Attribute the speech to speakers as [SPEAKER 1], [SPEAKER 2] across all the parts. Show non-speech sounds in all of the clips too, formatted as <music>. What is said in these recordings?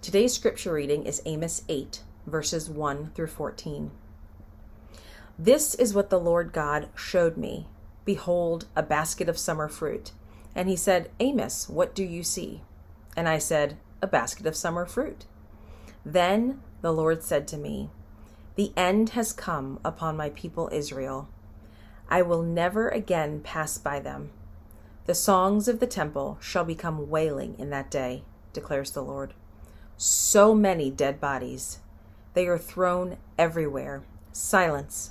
[SPEAKER 1] Today's scripture reading is Amos 8, verses 1 through 14. This is what the Lord God showed me. Behold, a basket of summer fruit. And he said, Amos, what do you see? And I said, A basket of summer fruit. Then the Lord said to me, The end has come upon my people Israel. I will never again pass by them. The songs of the temple shall become wailing in that day, declares the Lord. So many dead bodies. They are thrown everywhere. Silence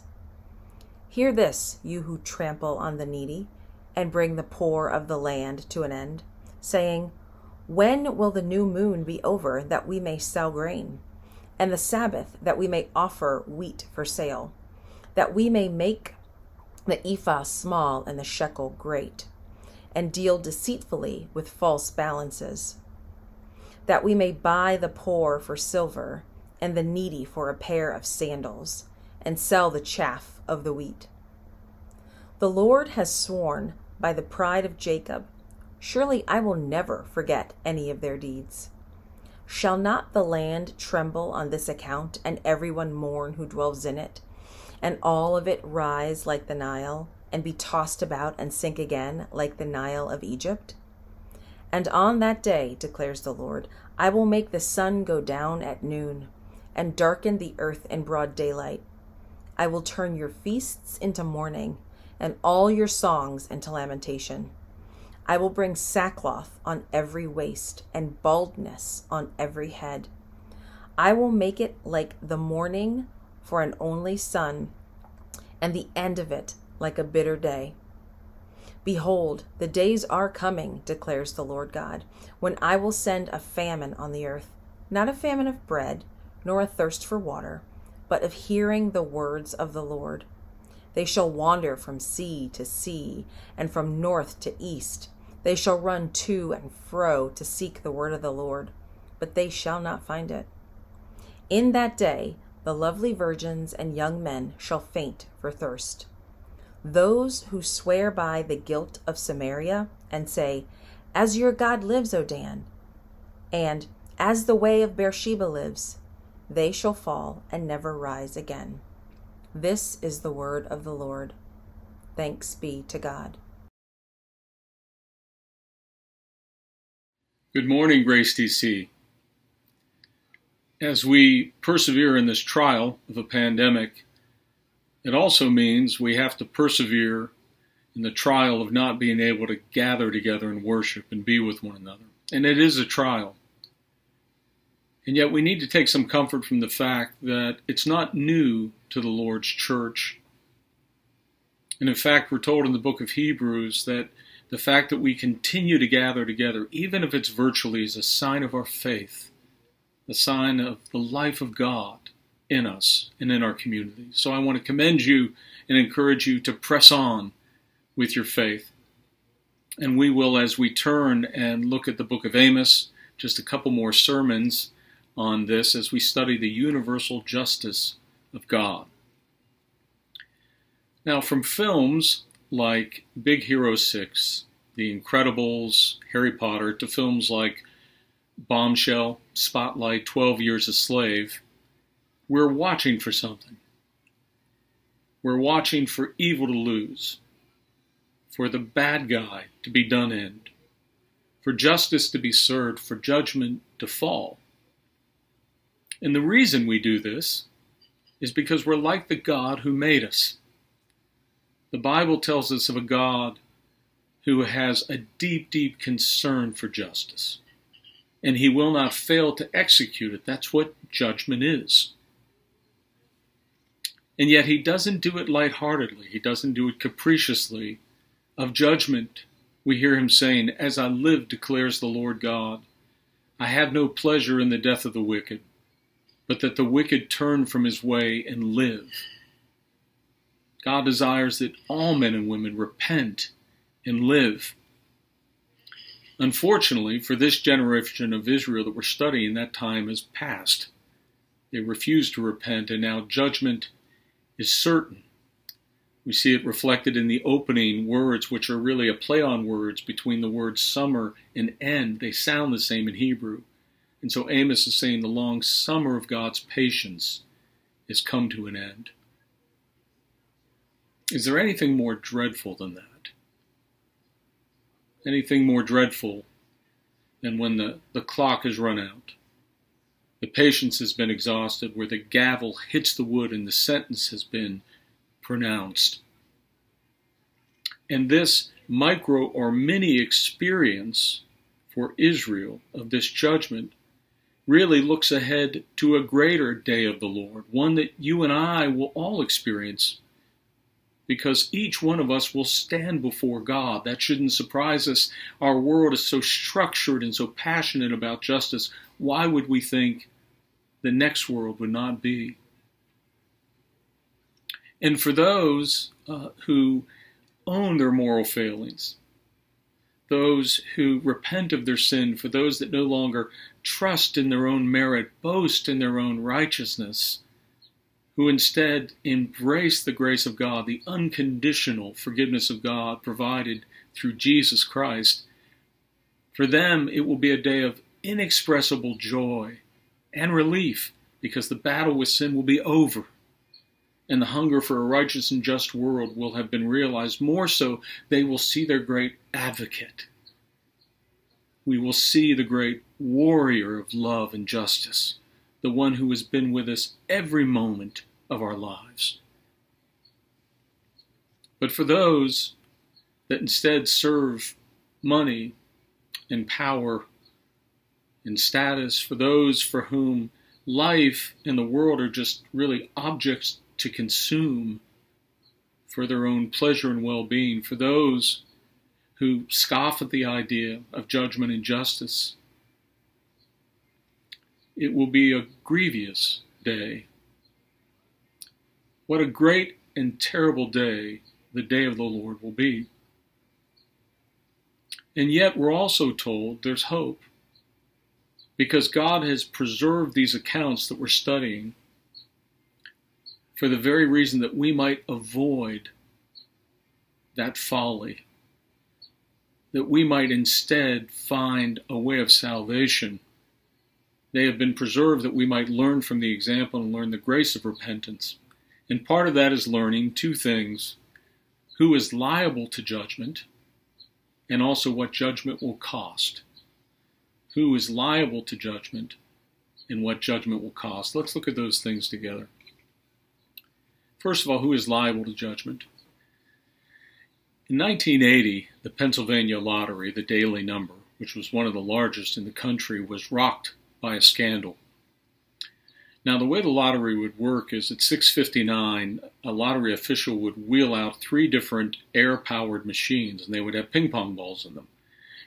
[SPEAKER 1] Hear this, you who trample on the needy, and bring the poor of the land to an end, saying, When will the new moon be over, that we may sell grain, and the Sabbath, that we may offer wheat for sale, that we may make the ephah small and the shekel great, and deal deceitfully with false balances, that we may buy the poor for silver, and the needy for a pair of sandals, and sell the chaff of the wheat. The Lord has sworn by the pride of Jacob, Surely I will never forget any of their deeds. Shall not the land tremble on this account, and everyone mourn who dwells in it, and all of it rise like the Nile, and be tossed about and sink again like the Nile of Egypt? And on that day, declares the Lord, I will make the sun go down at noon, and darken the earth in broad daylight I will turn your feasts into mourning, and all your songs into lamentation. I will bring sackcloth on every waist, and baldness on every head. I will make it like the mourning for an only son, and the end of it like a bitter day. Behold, the days are coming, declares the Lord God, when I will send a famine on the earth, not a famine of bread, nor a thirst for water but of hearing the words of the Lord. They shall wander from sea to sea, and from north to east. They shall run to and fro to seek the word of the Lord, but they shall not find it. In that day, the lovely virgins and young men shall faint for thirst. Those who swear by the guilt of Samaria and say, As your God lives, O Dan, and as the way of Beersheba lives, they shall fall and never rise again. This is the word of the Lord. Thanks be to God.
[SPEAKER 2] Good morning, Grace DC. As we persevere in this trial of a pandemic, it also means we have to persevere in the trial of not being able to gather together and worship and be with one another. And it is a trial. And yet we need to take some comfort from the fact that it's not new to the Lord's church. And in fact, we're told in the book of Hebrews that the fact that we continue to gather together, even if it's virtually, is a sign of our faith, a sign of the life of God in us and in our community. So I want to commend you and encourage you to press on with your faith. And we will, as we turn and look at the book of Amos, just a couple more sermons on this as we study the universal justice of God. Now, from films like Big Hero 6, The Incredibles, Harry Potter, to films like Bombshell, Spotlight, 12 Years a Slave, we're watching for something. We're watching for evil to lose, for the bad guy to be done in, for justice to be served, for judgment to fall. And the reason we do this is because we're like the God who made us. The Bible tells us of a God who has a deep, deep concern for justice. And he will not fail to execute it. That's what judgment is. And yet he doesn't do it lightheartedly, he doesn't do it capriciously. Of judgment, we hear him saying, As I live, declares the Lord God, I have no pleasure in the death of the wicked but that the wicked turn from his way and live. God desires that all men and women repent and live. Unfortunately, for this generation of Israel that we're studying, that time has passed. They refuse to repent, and now judgment is certain. We see it reflected in the opening words, which are really a play on words between the words summer and end. They sound the same in Hebrew. And so Amos is saying the long summer of God's patience has come to an end. Is there anything more dreadful than that? Anything more dreadful than when the, the clock has run out? The patience has been exhausted, where the gavel hits the wood and the sentence has been pronounced. And this micro or mini experience for Israel of this judgment really looks ahead to a greater day of the Lord, one that you and I will all experience because each one of us will stand before God. That shouldn't surprise us. Our world is so structured and so passionate about justice. Why would we think the next world would not be? And for those uh, who own their moral failings, those who repent of their sin, for those that no longer trust in their own merit, boast in their own righteousness, who instead embrace the grace of God, the unconditional forgiveness of God provided through Jesus Christ, for them it will be a day of inexpressible joy and relief because the battle with sin will be over and the hunger for a righteous and just world will have been realized. More so, they will see their great advocate. We will see the great warrior of love and justice, the one who has been with us every moment of our lives. But for those that instead serve money and power and status, for those for whom life and the world are just really objects to consume for their own pleasure and well being, for those who scoff at the idea of judgment and justice. It will be a grievous day. What a great and terrible day the day of the Lord will be. And yet, we're also told there's hope because God has preserved these accounts that we're studying for the very reason that we might avoid that folly, that we might instead find a way of salvation. They have been preserved that we might learn from the example and learn the grace of repentance. And part of that is learning two things who is liable to judgment, and also what judgment will cost. Who is liable to judgment, and what judgment will cost. Let's look at those things together. First of all, who is liable to judgment? In 1980, the Pennsylvania lottery, the daily number, which was one of the largest in the country, was rocked by a scandal. Now, the way the lottery would work is at 6:59, a lottery official would wheel out three different air-powered machines, and they would have ping pong balls in them.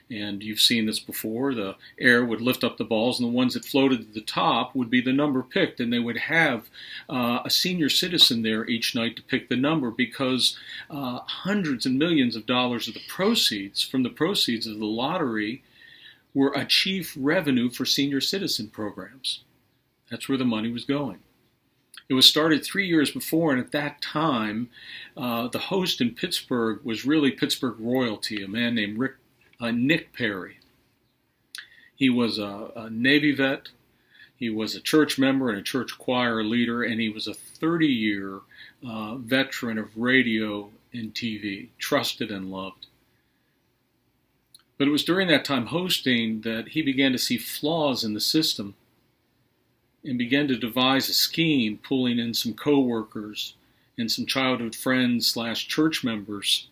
[SPEAKER 2] And you've seen this before. The air would lift up the balls, and the ones that floated to the top would be the number picked. And they would have uh, a senior citizen there each night to pick the number because uh, hundreds and millions of dollars of the proceeds from the proceeds of the lottery were a chief revenue for senior citizen programs. That's where the money was going. It was started three years before, and at that time, uh, the host in Pittsburgh was really Pittsburgh royalty, a man named Rick uh, Nick Perry. He was a, a Navy vet. He was a church member and a church choir leader, and he was a 30 year uh, veteran of radio and TV, trusted and loved. But it was during that time hosting that he began to see flaws in the system and began to devise a scheme, pulling in some coworkers and some childhood friends slash church members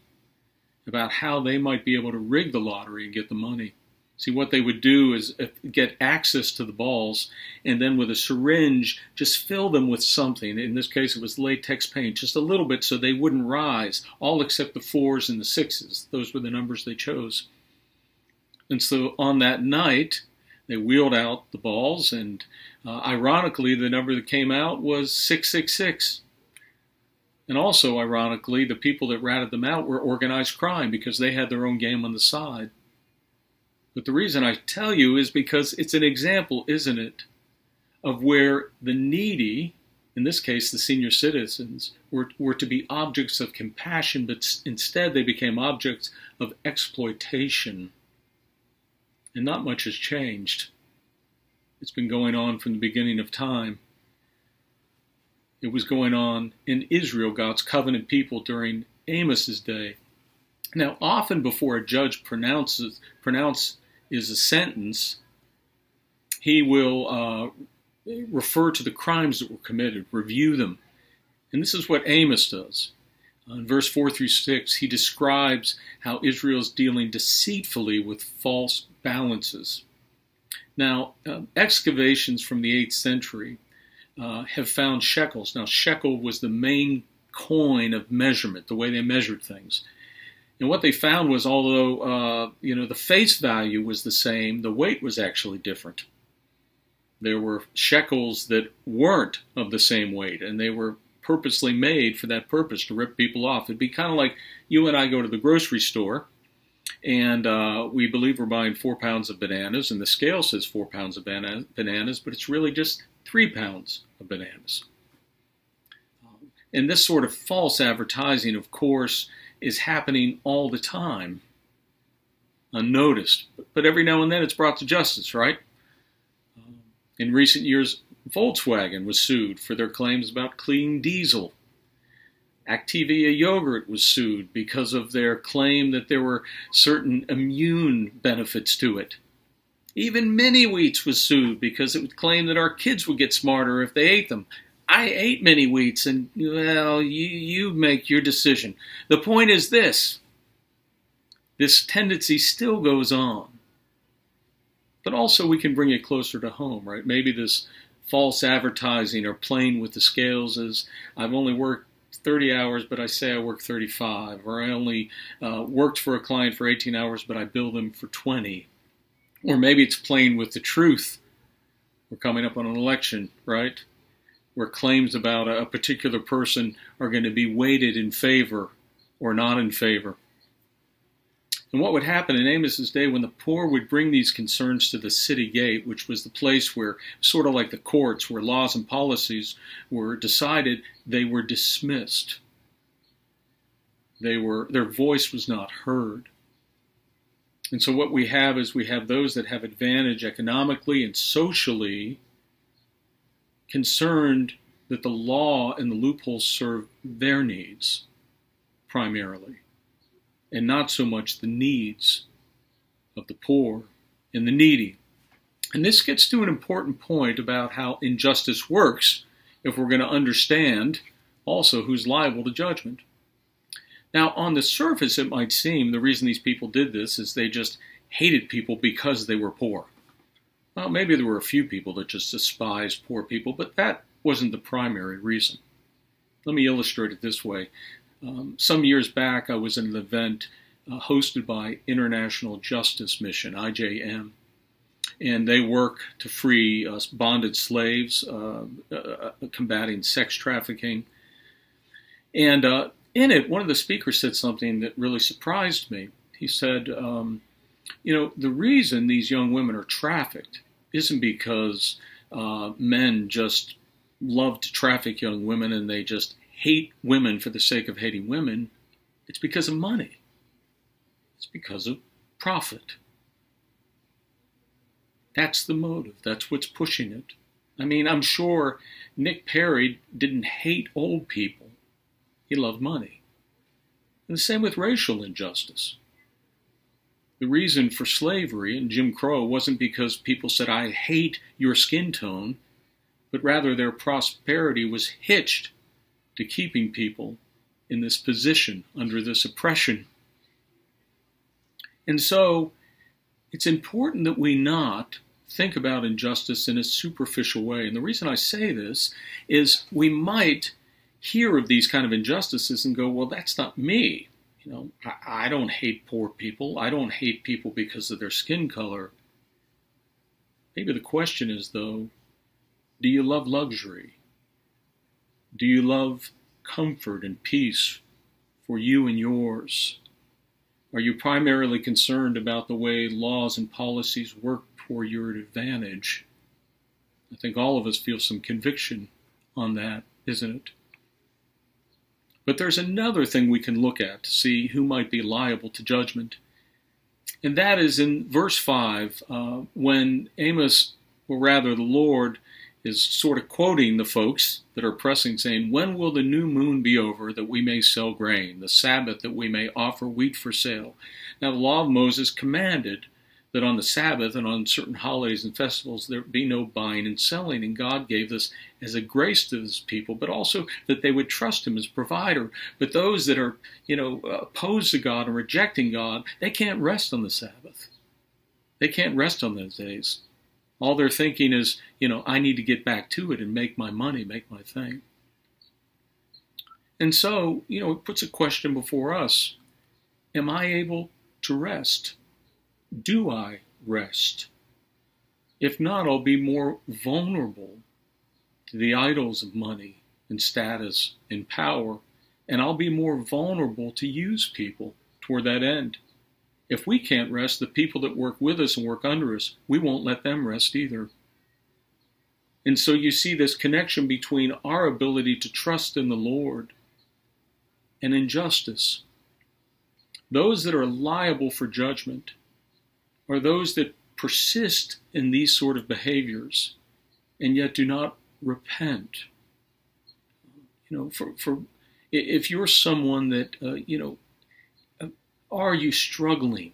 [SPEAKER 2] about how they might be able to rig the lottery and get the money. See, what they would do is uh, get access to the balls and then with a syringe just fill them with something. In this case, it was latex paint, just a little bit so they wouldn't rise, all except the fours and the sixes. Those were the numbers they chose. And so on that night, they wheeled out the balls, and uh, ironically, the number that came out was 666. And also, ironically, the people that ratted them out were organized crime because they had their own game on the side. But the reason I tell you is because it's an example, isn't it, of where the needy, in this case the senior citizens, were, were to be objects of compassion, but instead they became objects of exploitation. And not much has changed. It's been going on from the beginning of time. It was going on in Israel, God's covenant people, during Amos's day. Now, often before a judge pronounces pronounces a sentence, he will uh, refer to the crimes that were committed, review them, and this is what Amos does. In verse 4 through 6, he describes how Israel is dealing deceitfully with false balances. Now, uh, excavations from the 8th century uh, have found shekels. Now, shekel was the main coin of measurement, the way they measured things. And what they found was, although uh, you know the face value was the same, the weight was actually different. There were shekels that weren't of the same weight, and they were purposely made for that purpose to rip people off. It'd be kind of like you and I go to the grocery store and uh, we believe we're buying four pounds of bananas, and the scale says four pounds of bana- bananas, but it's really just three pounds of bananas. Um, and this sort of false advertising, of course, is happening all the time, unnoticed. But every now and then it's brought to justice, right? Um, in recent years, Volkswagen was sued for their claims about clean diesel. Activia yogurt was sued because of their claim that there were certain immune benefits to it. Even Mini Wheats was sued because it would claim that our kids would get smarter if they ate them. I ate Mini Wheats, and well, you, you make your decision. The point is this this tendency still goes on. But also, we can bring it closer to home, right? Maybe this false advertising or playing with the scales is I've only worked 30 hours, but I say I work 35, or I only uh, worked for a client for 18 hours, but I bill them for 20. Or maybe it's playing with the truth. We're coming up on an election, right? Where claims about a particular person are going to be weighted in favor or not in favor. And what would happen in Amos's day when the poor would bring these concerns to the city gate, which was the place where, sort of like the courts, where laws and policies were decided, they were dismissed. They were, their voice was not heard. And so what we have is we have those that have advantage economically and socially concerned that the law and the loopholes serve their needs primarily and not so much the needs of the poor and the needy. And this gets to an important point about how injustice works if we're going to understand also who's liable to judgment. Now, on the surface, it might seem the reason these people did this is they just hated people because they were poor. Well, maybe there were a few people that just despised poor people, but that wasn't the primary reason. Let me illustrate it this way. Um, some years back, I was at an event uh, hosted by International Justice Mission, IJM, and they work to free uh, bonded slaves, uh, uh, uh combating sex trafficking. And uh, in it, one of the speakers said something that really surprised me. He said, um, You know, the reason these young women are trafficked isn't because men just love to traffic young women and they just hate women for the sake of hating women, it's because of money. It's because of profit. That's the motive. That's what's pushing it. I mean, I'm sure Nick Perry didn't hate old people, he loved money. And the same with racial injustice. The reason for slavery and Jim Crow wasn't because people said, I hate your skin tone, but rather their prosperity was hitched to keeping people in this position under this oppression. And so it's important that we not think about injustice in a superficial way. And the reason I say this is we might hear of these kind of injustices and go, well, that's not me. You know, I, I don't hate poor people. I don't hate people because of their skin color. Maybe the question is, though, do you love luxury? Do you love comfort and peace for you and yours? Are you primarily concerned about the way laws and policies work for your advantage? I think all of us feel some conviction on that, isn't it? But there's another thing we can look at to see who might be liable to judgment. And that is in verse 5, uh, when Amos or rather, the Lord is sort of quoting the folks that are pressing, saying, When will the new moon be over that we may sell grain, the Sabbath that we may offer wheat for sale? Now, the law of Moses commanded that on the Sabbath and on certain holidays and festivals there be no buying and selling. And God gave this as a grace to his people, but also that they would trust him as provider. But those that are, you know, opposed to God and rejecting God, they can't rest on the Sabbath. They can't rest on those days. All they're thinking is, you know, I need to get back to it and make my money, make my thing. And so, you know, it puts a question before us Am I able to rest? Do I rest? If not, I'll be more vulnerable to the idols of money and status and power, and I'll be more vulnerable to use people toward that end. If we can't rest, the people that work with us and work under us, we won't let them rest either. And so you see this connection between our ability to trust in the Lord and injustice. Those that are liable for judgment are those that persist in these sort of behaviors and yet do not repent. You know, for, for if you're someone that, uh, you know, are you struggling?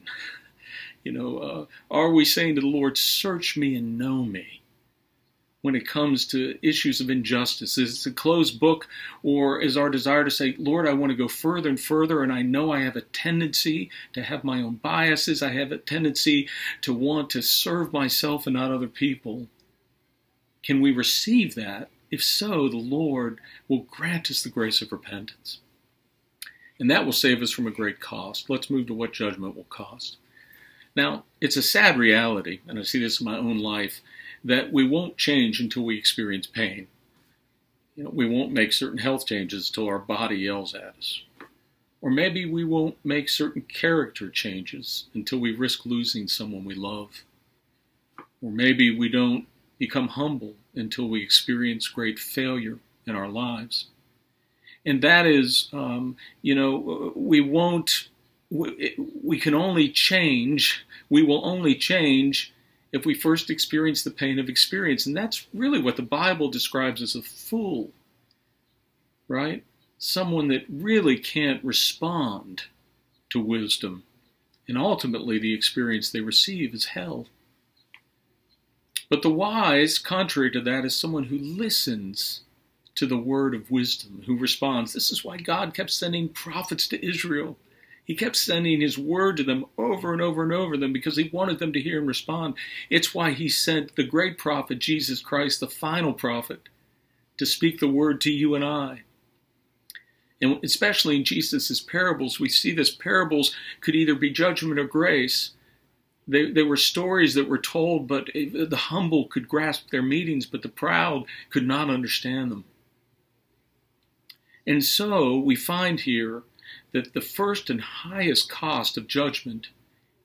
[SPEAKER 2] You know, uh, are we saying to the Lord, search me and know me? when it comes to issues of injustice? Is it a closed book, or is our desire to say, Lord, I want to go further and further, and I know I have a tendency to have my own biases, I have a tendency to want to serve myself and not other people? Can we receive that? If so, the Lord will grant us the grace of repentance. And that will save us from a great cost. Let's move to what judgment will cost. Now, it's a sad reality, and I see this in my own life, that we won't change until we experience pain. You know, we won't make certain health changes until our body yells at us. Or maybe we won't make certain character changes until we risk losing someone we love. Or maybe we don't become humble until we experience great failure in our lives. And that is, um, you know, we won't, we, we can only change, we will only change if we first experience the pain of experience. And that's really what the Bible describes as a fool, right? Someone that really can't respond to wisdom. And ultimately, the experience they receive is hell. But the wise, contrary to that, is someone who listens to the word of wisdom, who responds. This is why God kept sending prophets to Israel he kept sending his word to them over and over and over them because he wanted them to hear and respond. It's why he sent the great prophet Jesus Christ, the final prophet, to speak the word to you and I. And especially in Jesus' parables, we see this parables could either be judgment or grace. They, they were stories that were told, but the humble could grasp their meanings, but the proud could not understand them. And so we find here that the first and highest cost of judgment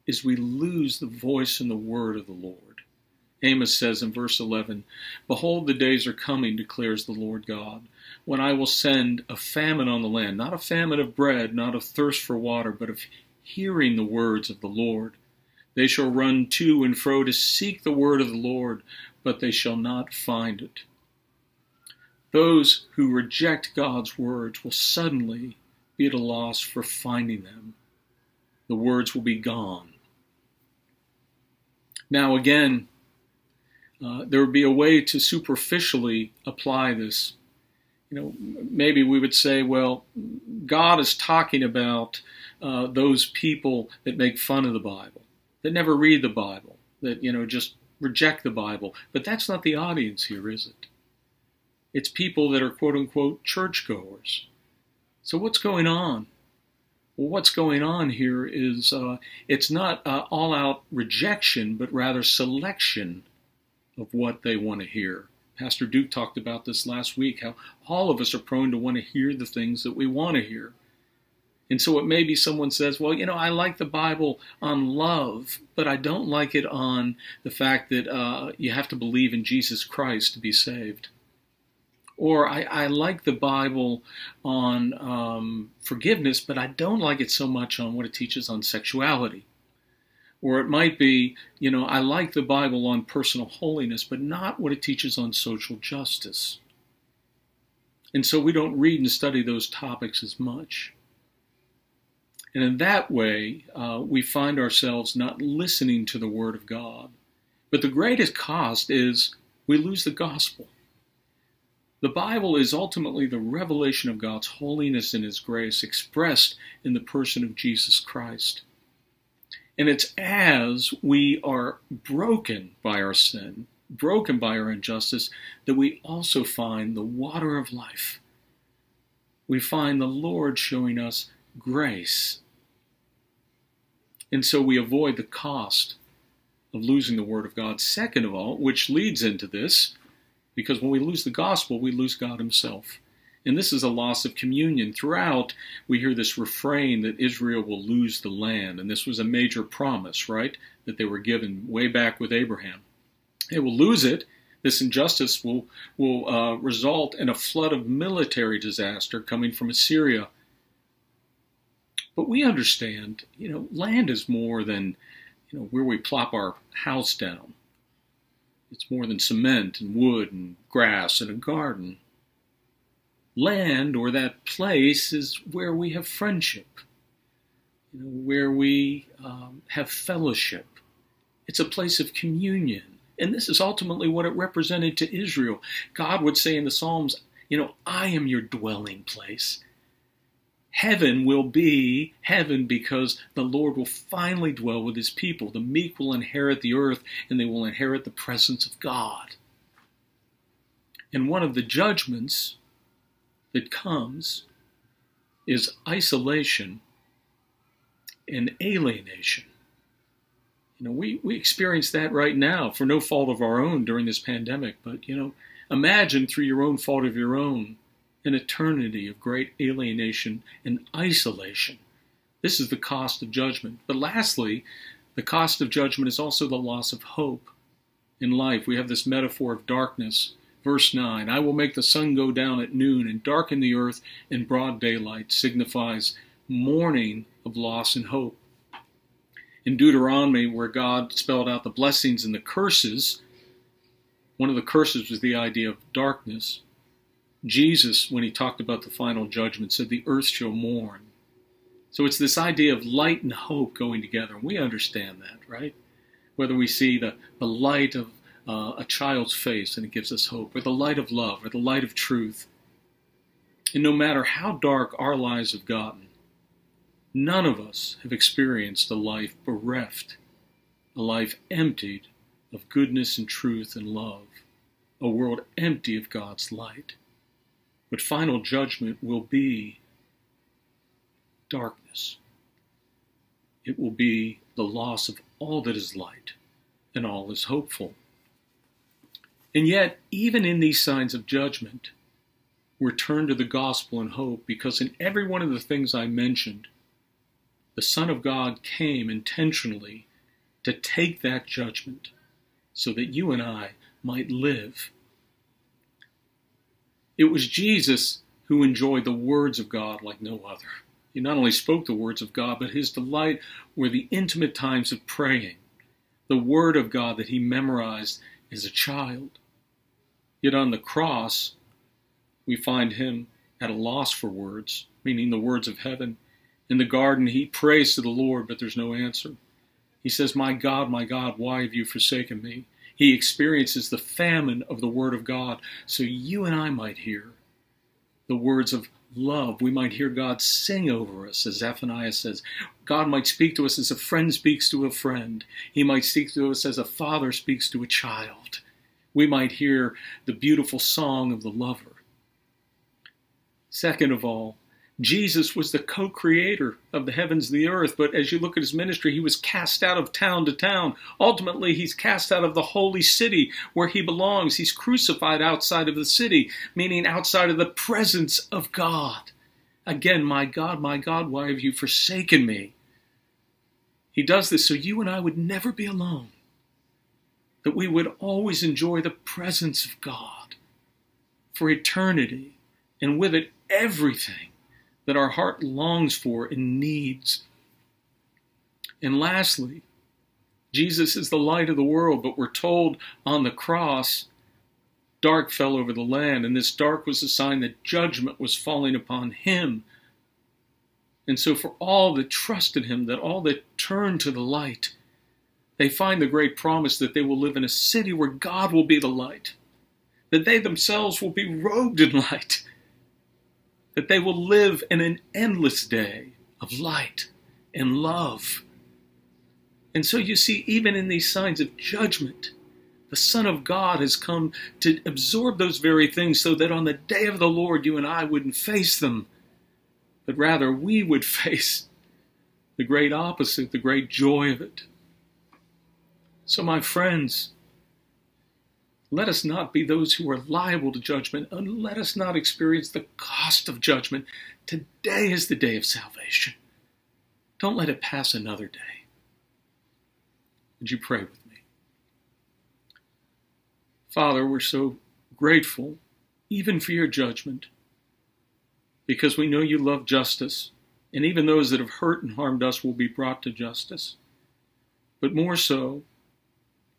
[SPEAKER 2] is we lose the voice and the word of the Lord. Amos says in verse 11, Behold, the days are coming, declares the Lord God, when I will send a famine on the land, not a famine of bread, not of thirst for water, but of hearing the words of the Lord. They shall run to and fro to seek the word of the Lord, but they shall not find it. Those who reject God's words will suddenly be at a loss for finding them. The words will be gone. Now, again, uh, there would be a way to superficially apply this. You know, maybe we would say, well, God is talking about uh, those people that make fun of the Bible, that never read the Bible, that, you know, just reject the Bible. But that's not the audience here, is it? It's people that are quote unquote churchgoers. So what's going on? Well, what's going on here is uh, it's not uh, all out rejection, but rather selection of what they want to hear. Pastor Duke talked about this last week how all of us are prone to want to hear the things that we want to hear. And so it may be someone says, well, you know, I like the Bible on love, but I don't like it on the fact that uh, you have to believe in Jesus Christ to be saved. Or I, I like the Bible on um, forgiveness, but I don't like it so much on what it teaches on sexuality. Or it might be, you know, I like the Bible on personal holiness, but not what it teaches on social justice. And so we don't read and study those topics as much. And in that way, uh, we find ourselves not listening to the Word of God. But the greatest cost is we lose the gospel. The Bible is ultimately the revelation of God's holiness and His grace expressed in the person of Jesus Christ. And it's as we are broken by our sin, broken by our injustice, that we also find the water of life. We find the Lord showing us grace. And so we avoid the cost of losing the Word of God. Second of all, which leads into this, because when we lose the gospel, we lose God Himself. And this is a loss of communion. Throughout, we hear this refrain that Israel will lose the land. And this was a major promise, right? That they were given way back with Abraham. They will lose it. This injustice will, will uh, result in a flood of military disaster coming from Assyria. But we understand, you know, land is more than, you know, where we plop our house down. It's more than cement and wood and grass and a garden. Land or that place is where we have friendship, you know, where we um, have fellowship. It's a place of communion. And this is ultimately what it represented to Israel. God would say in the Psalms, You know, I am your dwelling place. Heaven will be heaven because the Lord will finally dwell with his people. The meek will inherit the earth and they will inherit the presence of God. And one of the judgments that comes is isolation and alienation. You know, we, we experience that right now for no fault of our own during this pandemic, but you know, imagine through your own fault of your own an eternity of great alienation and isolation. This is the cost of judgment. But lastly, the cost of judgment is also the loss of hope in life. We have this metaphor of darkness. Verse 9 I will make the sun go down at noon and darken the earth in broad daylight signifies mourning of loss and hope. In Deuteronomy, where God spelled out the blessings and the curses, one of the curses was the idea of darkness. Jesus, when he talked about the final judgment, said, The earth shall mourn. So it's this idea of light and hope going together. We understand that, right? Whether we see the, the light of uh, a child's face and it gives us hope, or the light of love, or the light of truth. And no matter how dark our lives have gotten, none of us have experienced a life bereft, a life emptied of goodness and truth and love, a world empty of God's light. But final judgment will be darkness. It will be the loss of all that is light and all is hopeful. And yet, even in these signs of judgment, we're turned to the gospel and hope because in every one of the things I mentioned, the Son of God came intentionally to take that judgment so that you and I might live it was Jesus who enjoyed the words of God like no other. He not only spoke the words of God, but his delight were the intimate times of praying, the word of God that he memorized as a child. Yet on the cross, we find him at a loss for words, meaning the words of heaven. In the garden, he prays to the Lord, but there's no answer. He says, My God, my God, why have you forsaken me? He experiences the famine of the Word of God so you and I might hear the words of love. We might hear God sing over us, as Zephaniah says. God might speak to us as a friend speaks to a friend. He might speak to us as a father speaks to a child. We might hear the beautiful song of the lover. Second of all, Jesus was the co creator of the heavens and the earth, but as you look at his ministry, he was cast out of town to town. Ultimately, he's cast out of the holy city where he belongs. He's crucified outside of the city, meaning outside of the presence of God. Again, my God, my God, why have you forsaken me? He does this so you and I would never be alone, that we would always enjoy the presence of God for eternity, and with it, everything that our heart longs for and needs. And lastly, Jesus is the light of the world, but we're told on the cross, dark fell over the land, and this dark was a sign that judgment was falling upon him. And so, for all that trusted him, that all that turned to the light, they find the great promise that they will live in a city where God will be the light, that they themselves will be robed in light, that they will live in an endless day of light and love. And so you see, even in these signs of judgment, the Son of God has come to absorb those very things so that on the day of the Lord, you and I wouldn't face them, but rather we would <laughs> face the great opposite, the great joy of it. So, my friends, let us not be those who are liable to judgment, and let us not experience the cost of judgment. Today is the day of salvation. Don't let it pass another day. Would you pray with me? Father, we're so grateful, even for your judgment, because we know you love justice, and even those that have hurt and harmed us will be brought to justice. But more so,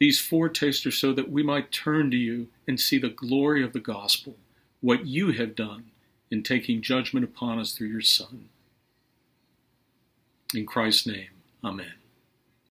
[SPEAKER 2] these foretastes are so that we might turn to you and see the glory of the gospel, what you have done in taking judgment upon us through your Son. In Christ's name, amen.